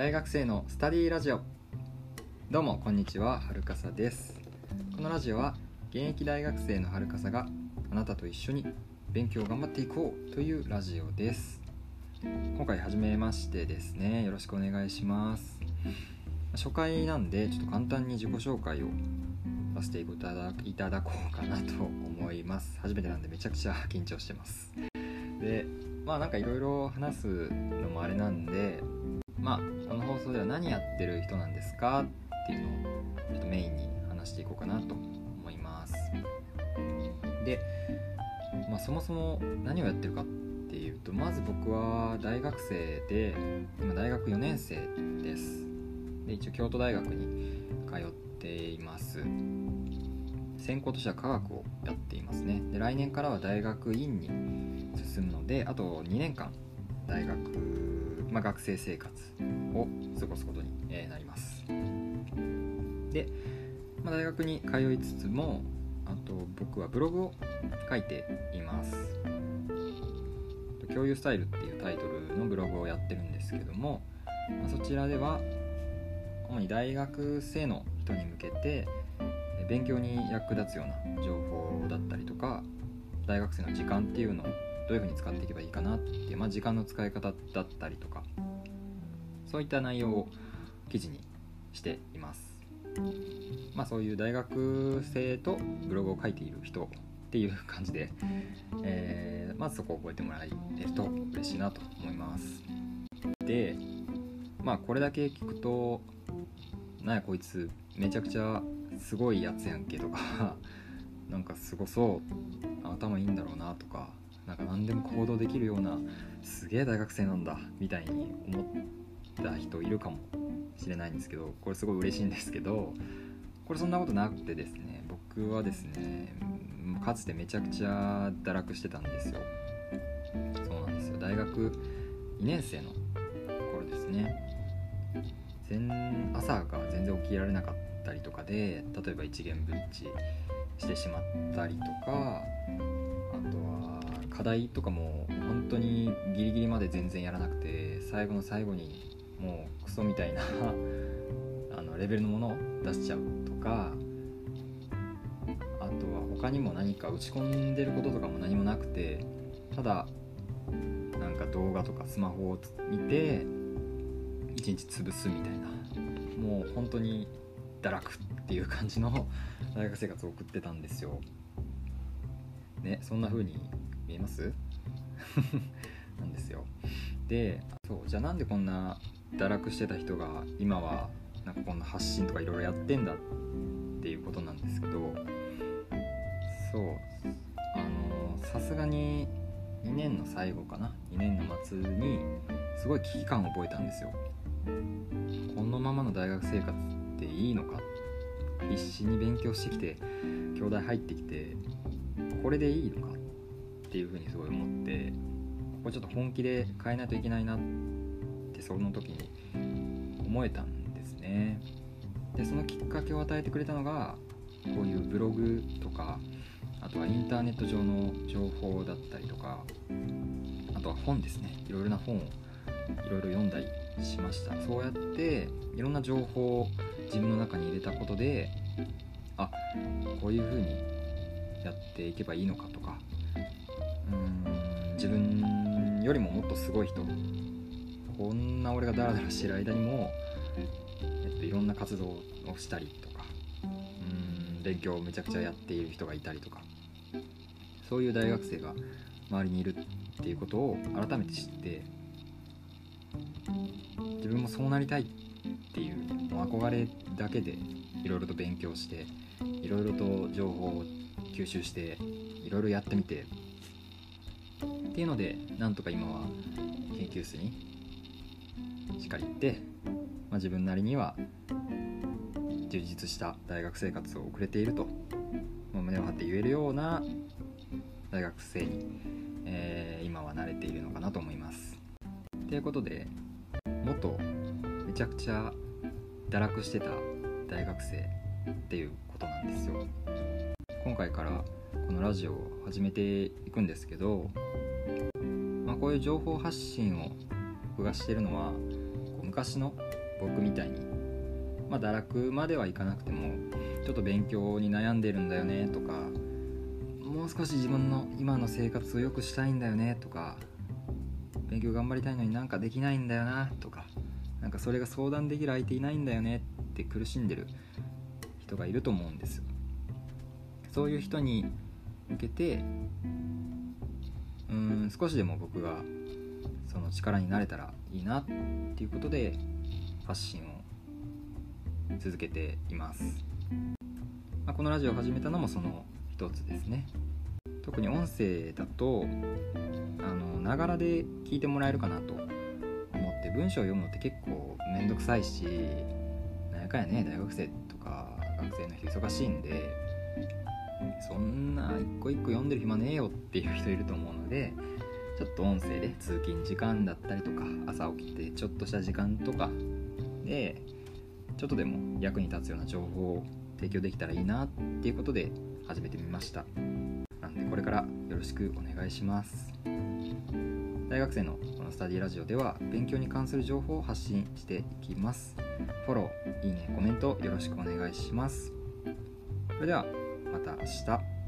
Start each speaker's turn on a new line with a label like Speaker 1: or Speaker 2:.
Speaker 1: 大学生のスタディラジオ。どうもこんにちははるかさです。このラジオは現役大学生のはるかさがあなたと一緒に勉強を頑張っていこうというラジオです。今回初めましてですねよろしくお願いします。初回なんでちょっと簡単に自己紹介をさせていただこうかなと思います。初めてなんでめちゃくちゃ緊張してます。でまあなんかいろいろ話すのもあれなんでまあこの放送では何やってる人なんですかっていうのをちょっとメインに話していこうかなと思います。で、まあ、そもそも何をやってるかっていうとまず僕は大学生で今大学4年生です。で一応京都大学に通っています。専攻としては科学をやっていますね。で来年からは大学院に進むのであと2年間大学、まあ、学生生活を過ごすことになります。で、まあ、大学に通いつつもあと僕はブログを書いています。共有スタイルっていうタイトルのブログをやってるんですけども、まあ、そちらでは主に大学生の人に向けて勉強に役立つような情報だったりとか大学生の時間っていうのをどういうふうに使っていけばいいかなって、まあ、時間の使い方だったりとかそういった内容を記事にしています。まあそういう大学生とブログを書いている人っていう感じで、えー、まずそこを覚えてもらえると嬉しいなと思います。でまあこれだけ聞くとなやこいつめちゃくちゃすごいやつやんけとかなんかすごそう頭いいんだろうなとかなんか何でも行動できるようなすげえ大学生なんだみたいに思った人いるかもしれないんですけどこれすごい嬉しいんですけどこれそんなことなくてですね僕はですねかつてめちゃくちゃ堕落してたんですよ。そうなんですよ。大学2年生の頃ですね。全朝が全然起きられなかったりとかで例えば一元ぶっちしてしまったりとかあとは課題とかも本当にギリギリまで全然やらなくて最後の最後にもうクソみたいな あのレベルのものを出しちゃうとかあとは他にも何か打ち込んでることとかも何もなくてただなんか動画とかスマホを見て一日潰すみたいなもう本当に堕落っていう感じの大学生活を送ってたんですよ。ねそんな風に見えます？なんですよ。でそうじゃあなんでこんな堕落してた人が今はなんかこんな発信とかいろいろやってんだっていうことなんですけどそうあのさすがに2年の最後かな？2年の末にすごい危機感を覚えたんですよ。このままの大学生活っていいのか？必死に勉強してきて兄弟入ってきてこれでいいのか？っていうふうにすごい思ってここちょっと本気で変えないといけないなってその時に思えたんですね。でそのきっかけを与えてくれたのがこういうブログとかあとはインターネット上の情報だったりとかあとは本ですね。いろいろな本をいろいろ読んだりしました。そうやっていろんな情報を自分の中に入れたことであこういう風にやっていけばいいのかとか自分よりももっとすごい人。こんな俺がダラダラしてる間にも、えっと、いろんな活動をしたりとかうん。勉強をめちゃくちゃやっている人がいたりとか。そういう大学生が周りにいるっていうことを改めて知って自分もそうなりたいっていうもう憧れだけでいろいろと勉強していろいろと情報を吸収していろいろやってみてっていうのでなんとか今は研究室にしっかり行って、まあ、自分なりには充実した大学生活を送れていると、まあ、胸を張って言えるような大学生に、えー、今は慣れているのかなと思います。ということで元めちゃくちゃ堕落してた大学生っていうことなんですよ今回からこのラジオを始めていくんですけど、まあ、こういう情報発信を僕がしてるのはこう昔の僕みたいにまあ堕落まではいかなくてもちょっと勉強に悩んでるんだよねとかもう少し自分の今の生活を良くしたいんだよねとか勉強頑張りたいのになんかできないんだよなとかなんかそれが相談できる相手いないんだよねって苦しんでる人がいると思うんですそういう人に向けてうん少しでも僕がその力になれたらいいなっていうことで発信を続けています、まあ、このラジオを始めたのもその一つですね。特に音声だとあのながらで聞いてもらえるかなと思って文章を読むのって結構面倒くさいしなんやかんやね大学生とか学生の人忙しいんでそんな一個一個読んでる暇ねえよっていう人いると思うのでちょっと音声で通勤時間だったりとか朝起きてちょっとした時間とかでちょっとでも役に立つような情報を提供できたらいいなっていうことで始めてみました。なんでこれからよろしくお願いします。大学生のこのスタディラジオでは勉強に関する情報を発信していきます。フォローいいねコメントよろしくお願いします。それではまた明日。